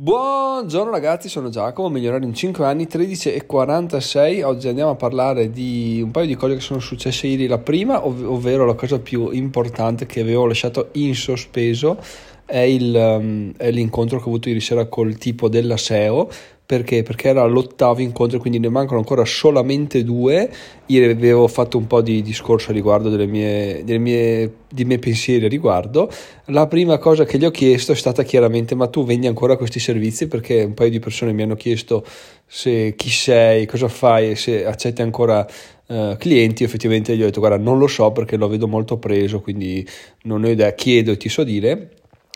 Buongiorno ragazzi, sono Giacomo, milionario in 5 anni, 13 e 46. Oggi andiamo a parlare di un paio di cose che sono successe ieri. La prima, ov- ovvero la cosa più importante che avevo lasciato in sospeso, è, il, um, è l'incontro che ho avuto ieri sera col tipo della SEO perché? Perché era l'ottavo incontro, quindi ne mancano ancora solamente due. Ieri avevo fatto un po' di discorso a riguardo delle mie, delle mie, dei miei pensieri a riguardo. La prima cosa che gli ho chiesto è stata chiaramente: ma tu vendi ancora questi servizi? Perché un paio di persone mi hanno chiesto se chi sei, cosa fai e se accetti ancora Uh, clienti, effettivamente gli ho detto guarda non lo so perché lo vedo molto preso, quindi non ho idea, chiedo e ti so dire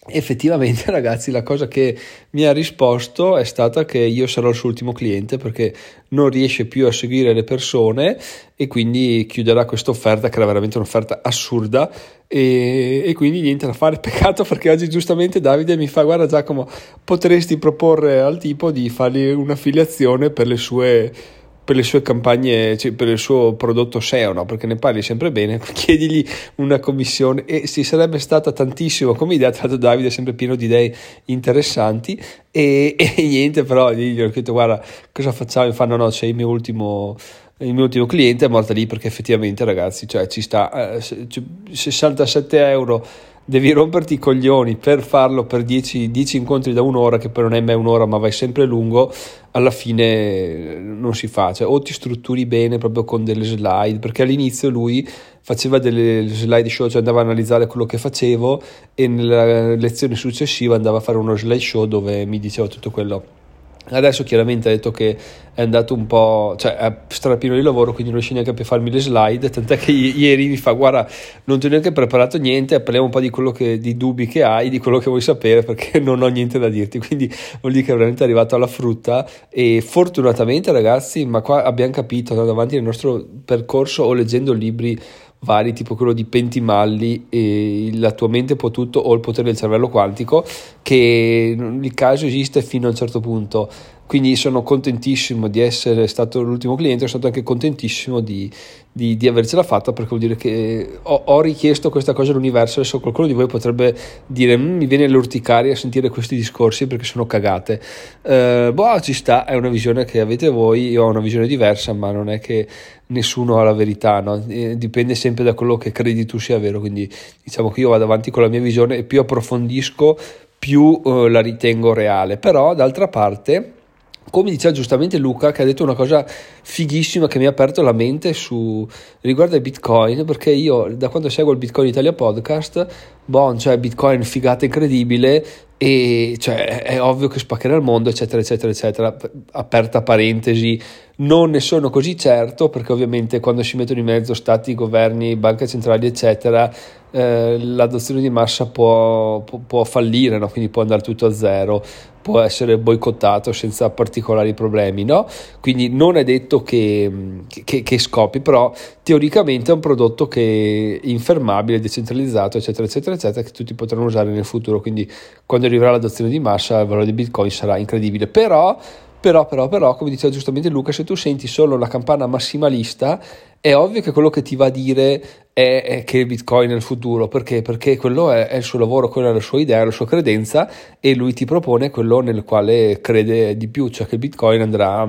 effettivamente ragazzi la cosa che mi ha risposto è stata che io sarò il suo ultimo cliente perché non riesce più a seguire le persone e quindi chiuderà questa offerta che era veramente un'offerta assurda e, e, quindi niente da fare. Peccato perché oggi giustamente Davide mi fa guarda Giacomo potresti proporre al tipo di fargli un'affiliazione per le sue per le sue campagne, cioè per il suo prodotto SEO, no? perché ne parli sempre bene, chiedigli una commissione. E si sarebbe stata tantissimo come idea, tra l'altro Davide è sempre pieno di idee interessanti. E, e niente, però gli ho detto guarda cosa facciamo, mi fanno no, sei il mio ultimo il mio ultimo cliente è morta lì perché effettivamente ragazzi cioè ci sta eh, 67 euro devi romperti i coglioni per farlo per 10, 10 incontri da un'ora, che poi non è mai un'ora ma vai sempre lungo, alla fine non si fa. Cioè, o ti strutturi bene proprio con delle slide, perché all'inizio lui faceva delle slide show, cioè andava a analizzare quello che facevo e nella lezione successiva andava a fare uno slide show dove mi diceva tutto quello Adesso chiaramente ha detto che è andato un po', cioè è strapieno di lavoro, quindi non riesce neanche più a farmi le slide, tant'è che ieri mi fa guarda, non ti ho neanche preparato niente, parliamo un po' di quello che, di dubbi che hai, di quello che vuoi sapere, perché non ho niente da dirti, quindi vuol dire che è veramente arrivato alla frutta e fortunatamente ragazzi, ma qua abbiamo capito andando avanti nel nostro percorso o leggendo libri vari, tipo quello di Pentimalli e La tua mente può tutto o il potere del cervello quantico, che il caso esiste fino a un certo punto. Quindi sono contentissimo di essere stato l'ultimo cliente, sono stato anche contentissimo di, di, di avercela fatta perché vuol dire che ho, ho, richiesto questa cosa all'universo. Adesso qualcuno di voi potrebbe dire: mm, Mi viene l'urticaria a sentire questi discorsi perché sono cagate. Uh, boh, ci sta, è una visione che avete voi. Io ho una visione diversa, ma non è che nessuno ha la verità, no? dipende sempre da quello che credi tu sia vero. Quindi diciamo che io vado avanti con la mia visione e più approfondisco, più uh, la ritengo reale. Però, d'altra parte come diceva giustamente Luca, che ha detto una cosa fighissima che mi ha aperto la mente su, riguardo ai bitcoin, perché io da quando seguo il Bitcoin Italia podcast, bon, cioè bitcoin figata incredibile e cioè, è ovvio che spaccherà il mondo, eccetera, eccetera, eccetera. Aperta parentesi, non ne sono così certo perché ovviamente quando si mettono in mezzo stati, governi, banche centrali, eccetera, eh, l'adozione di massa può, può, può fallire, no? quindi può andare tutto a zero può essere boicottato senza particolari problemi, no? Quindi non è detto che, che, che, scopi, però teoricamente è un prodotto che è infermabile, decentralizzato, eccetera, eccetera, eccetera, che tutti potranno usare nel futuro. Quindi quando arriverà l'adozione di massa il valore di Bitcoin sarà incredibile. Però però, però, però, come diceva giustamente Luca, se tu senti solo la campana massimalista, è ovvio che quello che ti va a dire è, è che Bitcoin è il futuro. Perché? Perché quello è, è, il suo lavoro, quella è la sua idea, la sua credenza e lui ti propone quello nel quale crede di più, cioè che Bitcoin andrà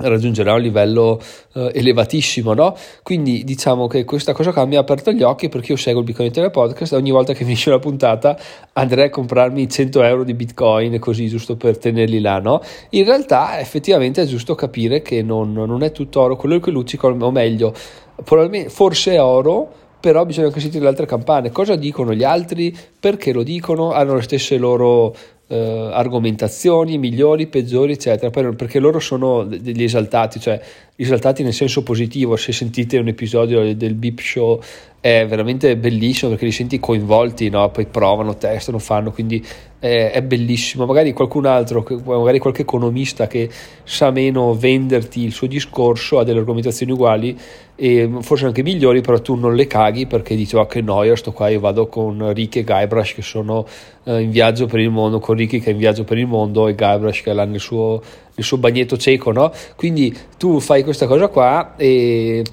raggiungerà un livello uh, elevatissimo, no? Quindi diciamo che questa cosa qua mi ha aperto gli occhi perché io seguo il Bitcoin Italia Podcast e ogni volta che finisce una puntata andrei a comprarmi 100 euro di Bitcoin così giusto per tenerli là, no? In realtà effettivamente è giusto capire che non, non è tutto oro, quello che luccica o meglio, forse è oro però bisogna anche sentire le altre campane. Cosa dicono gli altri? Perché lo dicono? Hanno le stesse loro eh, argomentazioni migliori, peggiori, eccetera, perché loro sono degli esaltati, cioè esaltati nel senso positivo. Se sentite un episodio del Beep Show è veramente bellissimo perché li senti coinvolti, no? poi provano, testano, fanno, quindi è, è, bellissimo. Magari qualcun altro, magari qualche economista che sa meno venderti il suo discorso ha delle argomentazioni uguali e forse anche migliori, però tu non le caghi perché dici oh che noia, sto qua, io vado con Ricky e Guybrush che sono eh, in viaggio per il mondo, con Ricky che è in viaggio per il mondo e Guybrush che là nel suo, nel suo bagnetto cieco, no? Quindi tu fai questa cosa qua e,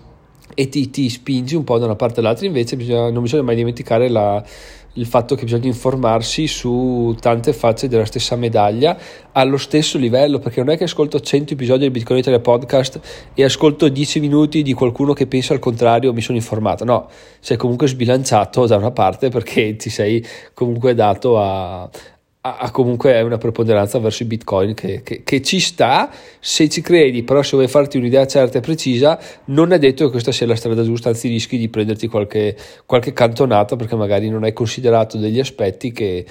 e ti, ti, spingi un po' da una parte all'altra, invece bisogna, non bisogna mai dimenticare la, il fatto che bisogna informarsi su tante facce della stessa medaglia allo stesso livello, perché non è che ascolto 100 episodi del Bitcoin Italia podcast e ascolto 10 minuti di qualcuno che pensa al contrario, mi sono informato, no, sei comunque sbilanciato da una parte perché ti sei comunque dato a, ha comunque una preponderanza verso i bitcoin che, che, che, ci sta se ci credi però se vuoi farti un'idea certa e precisa non è detto che questa sia la strada giusta anzi rischi di prenderti qualche, qualche cantonata perché magari non hai considerato degli aspetti che,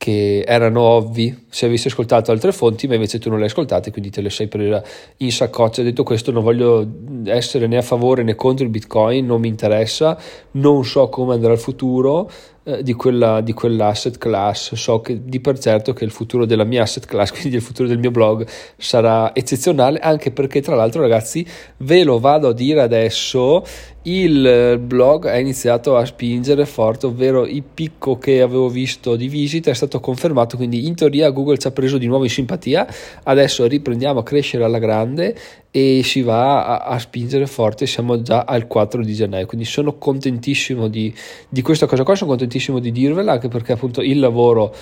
che erano ovvi se avessi ascoltato altre fonti, ma invece tu non le hai ascoltate, quindi te le sei presa in saccoccia. Detto questo, non voglio essere né a favore né contro il Bitcoin, non mi interessa, non so come andrà il futuro eh, di, quella, di quell'asset class, so che di per certo che il futuro della mia asset class, quindi il futuro del mio blog, sarà eccezionale, anche perché tra l'altro ragazzi ve lo vado a dire adesso, il blog ha iniziato a spingere forte, ovvero il picco che avevo visto di visita è stato confermato, quindi in teoria Google ci ha preso di nuovo in simpatia, adesso riprendiamo a crescere alla grande e si va a, a spingere forte, siamo già al 4 di gennaio, quindi sono contentissimo di, di questa cosa qua, sono contentissimo di dirvela anche perché appunto il lavoro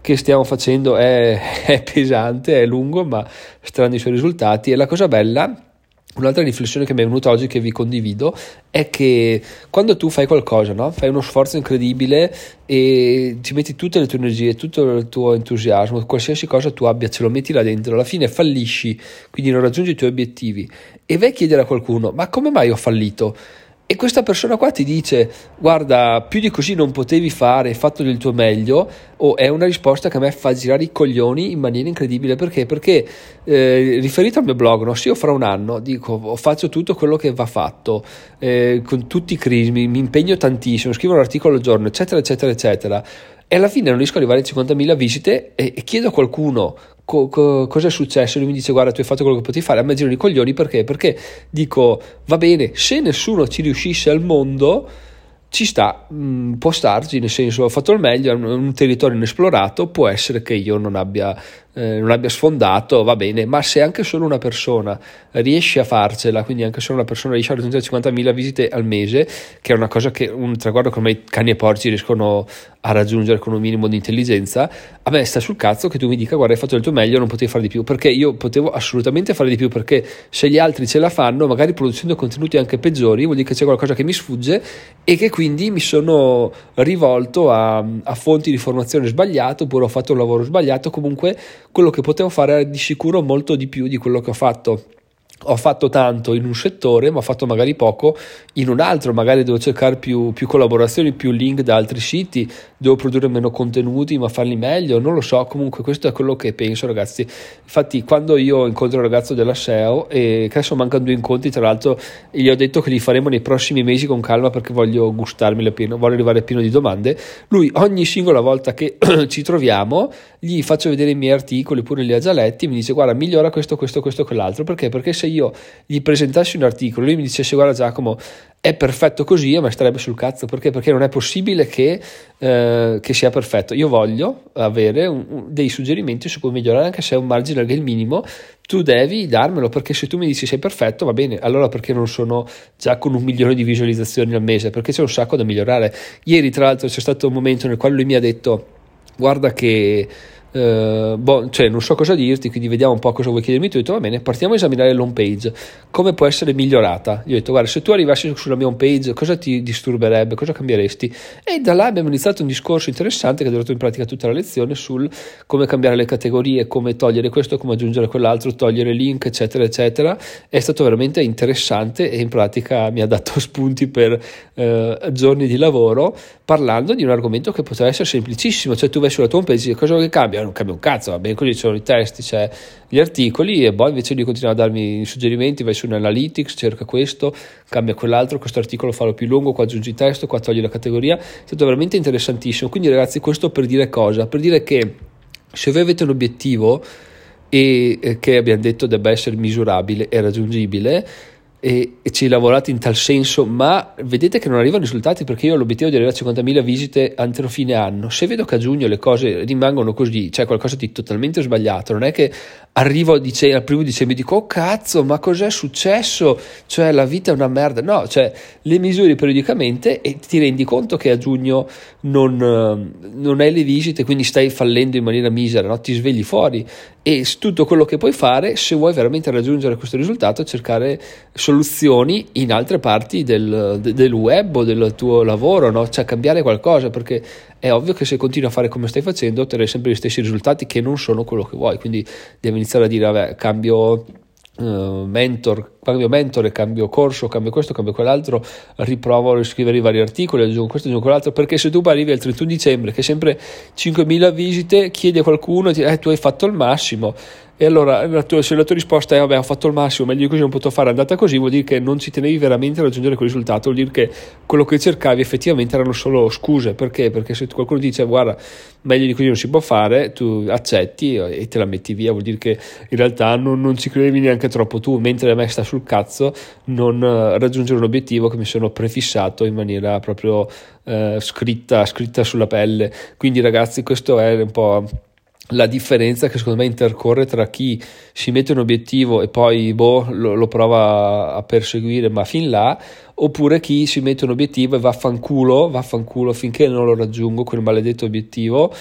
che stiamo facendo è, è pesante, è lungo, ma stanno i suoi risultati e la cosa bella Un'altra riflessione che mi è venuta oggi che vi condivido è che quando tu fai qualcosa, no? fai uno sforzo incredibile e ci metti tutte le tue energie, tutto il tuo entusiasmo, qualsiasi cosa tu abbia, ce lo metti là dentro, alla fine fallisci, quindi non raggiungi i tuoi obiettivi e vai a chiedere a qualcuno, ma come mai ho fallito? E questa persona qua ti dice: Guarda, più di così non potevi fare, hai fatto del tuo meglio. O è una risposta che a me fa girare i coglioni in maniera incredibile. Perché? Perché eh, riferito al mio blog, no? se io fra un anno dico faccio tutto quello che va fatto, eh, con tutti i crismi, mi impegno tantissimo, scrivo un articolo al giorno, eccetera, eccetera, eccetera. E alla fine non riesco ad arrivare a 50.000 visite e, e chiedo a qualcuno co- co- cosa è successo? Lui mi dice guarda tu hai fatto quello che potevi fare, a me girano i coglioni perché? Perché dico va bene, se nessuno ci riuscisse al mondo ci sta, mh, mm, può starci, nel senso ho fatto il meglio, è un, un territorio inesplorato, può essere che io non abbia eh, non abbia sfondato, va bene, ma se anche solo una persona riesce a farcela, quindi anche solo una persona riesce a raggiungere 50.000 visite al mese, che è una cosa che un traguardo come i cani e porci riescono a raggiungere con un minimo di intelligenza, a me sta sul cazzo che tu mi dica guarda hai fatto il tuo meglio, non potevi fare di più, perché io potevo assolutamente fare di più, perché se gli altri ce la fanno, magari producendo contenuti anche peggiori, vuol dire che c'è qualcosa che mi sfugge e che quindi mi sono rivolto a, a fonti di formazione sbagliate oppure ho fatto un lavoro sbagliato, comunque quello che potevo fare era di sicuro molto di più di quello che ho fatto ho fatto tanto in un settore, ma ho fatto magari poco in un altro, magari devo cercare più, più, collaborazioni, più link da altri siti, devo produrre meno contenuti, ma farli meglio, non lo so, comunque questo è quello che penso ragazzi. Infatti quando io incontro il ragazzo della SEO, e adesso mancano due incontri, tra l'altro gli ho detto che li faremo nei prossimi mesi con calma perché voglio gustarmi pieno, voglio arrivare pieno di domande, lui ogni singola volta che ci troviamo gli faccio vedere i miei articoli, pure li ha già letti, mi dice guarda migliora questo, questo, questo, quell'altro, perché? Perché se io gli presentassi un articolo, lui mi dicesse guarda Giacomo è perfetto così, a me starebbe sul cazzo, perché? Perché non è possibile che, eh, che sia perfetto. Io voglio avere un, un, dei suggerimenti su come migliorare, anche se è un margine che il minimo, tu devi darmelo, perché se tu mi dici sei perfetto, va bene, allora perché non sono già con un milione di visualizzazioni al mese? Perché c'è un sacco da migliorare. Ieri tra l'altro c'è stato un momento nel quale lui mi ha detto guarda che Uh, boh, cioè non so cosa dirti, quindi vediamo un po' cosa vuoi chiedermi tu. Ho detto va bene, partiamo a esaminare l'home page, come può essere migliorata. Gli ho detto guarda, se tu arrivassi sulla mia home page, cosa ti disturberebbe, cosa cambieresti? E da là abbiamo iniziato un discorso interessante che ha durato in pratica tutta la lezione sul come cambiare le categorie, come togliere questo, come aggiungere quell'altro, togliere link, eccetera, eccetera. È stato veramente interessante e in pratica mi ha dato spunti per uh, giorni di lavoro parlando di un argomento che poteva essere semplicissimo, cioè tu vai sulla tua home page, cosa che cambia? Non cambia un cazzo, va bene così, ci sono i testi, c'è gli articoli e poi invece di continuare a darmi suggerimenti vai su un Analytics, cerca questo, cambia quell'altro, questo articolo fallo più lungo, qua aggiungi testo, qua togli la categoria, è stato veramente interessantissimo. Quindi ragazzi questo per dire cosa? Per dire che se voi avete un obiettivo e che abbiamo detto debba essere misurabile e raggiungibile, e, e ci lavorate in tal senso, ma vedete che non arrivano i risultati perché io ho l'obiettivo di arrivare a 50.000 visite entro fine anno. Se vedo che a giugno le cose rimangono così, c'è qualcosa di totalmente sbagliato, non è che arrivo dice, al primo dicembre e dico oh cazzo ma cos'è successo cioè la vita è una merda no cioè le misuri periodicamente e ti rendi conto che a giugno non, non hai le visite quindi stai fallendo in maniera misera no? ti svegli fuori e tutto quello che puoi fare se vuoi veramente raggiungere questo risultato cercare soluzioni in altre parti del, del web o del tuo lavoro no? cioè cambiare qualcosa perché è ovvio che se continui a fare come stai facendo otterrai sempre gli stessi risultati che non sono quello che vuoi quindi devi iniziare a dire vabbè cambio uh, mentor cambio mentore, cambio corso, cambio questo, cambio quell'altro, riprovo a riscrivere i vari articoli, aggiungo questo, aggiungo quell'altro, perché se tu arrivi al 31 dicembre che sempre 5.000 visite, chiedi a qualcuno, eh, tu hai fatto il massimo, e allora la tua, se la tua risposta è vabbè ho fatto il massimo, meglio di così non potevo fare, è andata così, vuol dire che non ci tenevi veramente a raggiungere quel risultato, vuol dire che quello che cercavi effettivamente erano solo scuse, perché? Perché se qualcuno ti dice guarda meglio di così non si può fare, tu accetti e te la metti via, vuol dire che in realtà non, non ci credevi neanche troppo tu, mentre a me sta sul cazzo non eh, raggiungere un obiettivo che mi sono prefissato in maniera proprio eh, scritta, scritta sulla pelle. Quindi ragazzi questo è un po' la differenza che secondo me intercorre tra chi si mette un obiettivo e poi boh, lo, lo, prova a perseguire ma fin là oppure chi si mette un obiettivo e vaffanculo, vaffanculo finché non lo raggiungo quel maledetto obiettivo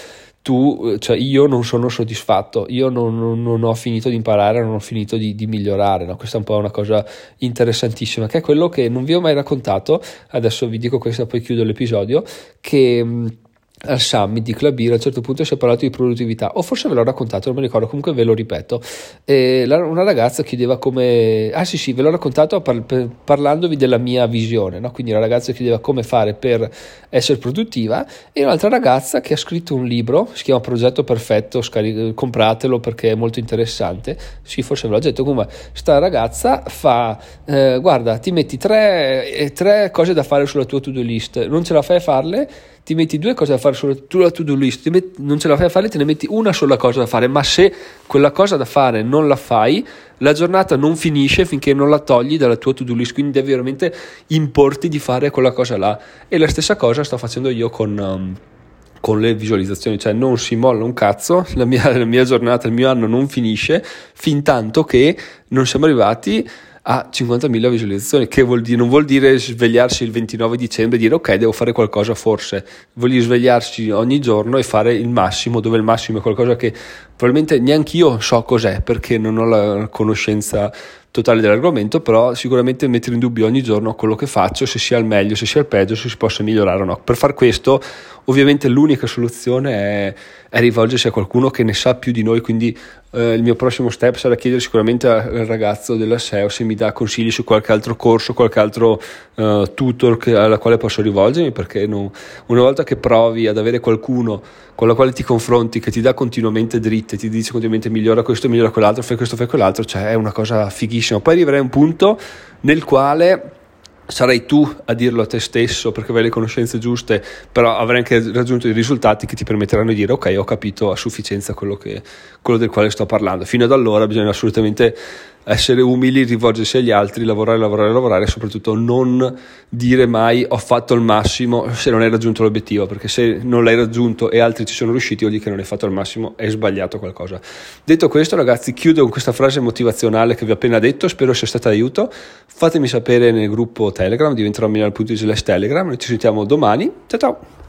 tu, cioè io non sono soddisfatto, io non, non, non ho finito di imparare, non ho finito di, di migliorare, no? questa è un po' una cosa interessantissima, che è quello che non vi ho mai raccontato, adesso vi dico questa, poi chiudo l'episodio, che al summit di Club Beer a un certo punto si è parlato di produttività. O forse ve l'ho raccontato non mi ricordo comunque ve lo ripeto. E la, una ragazza chiedeva come ah sì sì ve l'ho raccontato par, per, parlandovi della mia visione no? quindi la ragazza chiedeva come fare per essere produttiva e un'altra ragazza che ha scritto un libro si chiama Progetto Perfetto scaric- compratelo perché è molto interessante. Sì forse ve l'ho detto comunque sta ragazza fa eh, guarda ti metti tre, eh, tre cose da fare sulla tua to-do list non ce la fai a farle ti metti due cose da fare sulla to-do list, metti, non ce la fai a fare, te ne metti una sola cosa da fare, ma se quella cosa da fare non la fai, la giornata non finisce finché non la togli dalla tua to-do list, quindi devi veramente importi di fare quella cosa là. E la stessa cosa sto facendo io con... Um, con le visualizzazioni, cioè non si molla un cazzo, la mia, la mia giornata, il mio anno non finisce fin tanto che non siamo arrivati a 50.000 visualizzazioni, che vuol dire, non vuol dire svegliarsi il 29 dicembre e dire ok devo fare qualcosa forse, vuol dire svegliarsi ogni giorno e fare il massimo, dove il massimo è qualcosa che probabilmente neanche io so cos'è perché non ho la conoscenza totale dell'argomento, però sicuramente mettere in dubbio ogni giorno quello che faccio, se sia il meglio, se sia il peggio, se si possa migliorare o no. Per far questo, ovviamente l'unica soluzione è, è rivolgersi a qualcuno che ne sa più di noi, quindi eh, il mio prossimo step sarà chiedere sicuramente al ragazzo della SEO se mi dà consigli su qualche altro corso, qualche altro uh, tutor che, alla quale posso rivolgermi, perché non, una volta che provi ad avere qualcuno con la quale ti confronti, che ti dà continuamente dritte, ti dice continuamente migliora questo, migliora quell'altro, fai questo, fai quell'altro, cioè è una cosa fighissima. Poi arriverai a un punto nel quale sarai tu a dirlo a te stesso perché avrai le conoscenze giuste, però avrai anche raggiunto i risultati che ti permetteranno di dire ok, ho capito a sufficienza quello, che, quello del quale sto parlando. Fino ad allora bisogna assolutamente essere umili, rivolgersi agli altri, lavorare, lavorare, lavorare e soprattutto non dire mai ho fatto il massimo se non hai raggiunto l'obiettivo, perché se non l'hai raggiunto e altri ci sono riusciti vuol dire che non hai fatto il massimo, hai sbagliato qualcosa. Detto questo ragazzi, chiudo con questa frase motivazionale che vi ho appena detto, spero sia stata d'aiuto, fatemi sapere nel gruppo Telegram, diventerò milano.it Telegram, noi ci sentiamo domani, ciao ciao!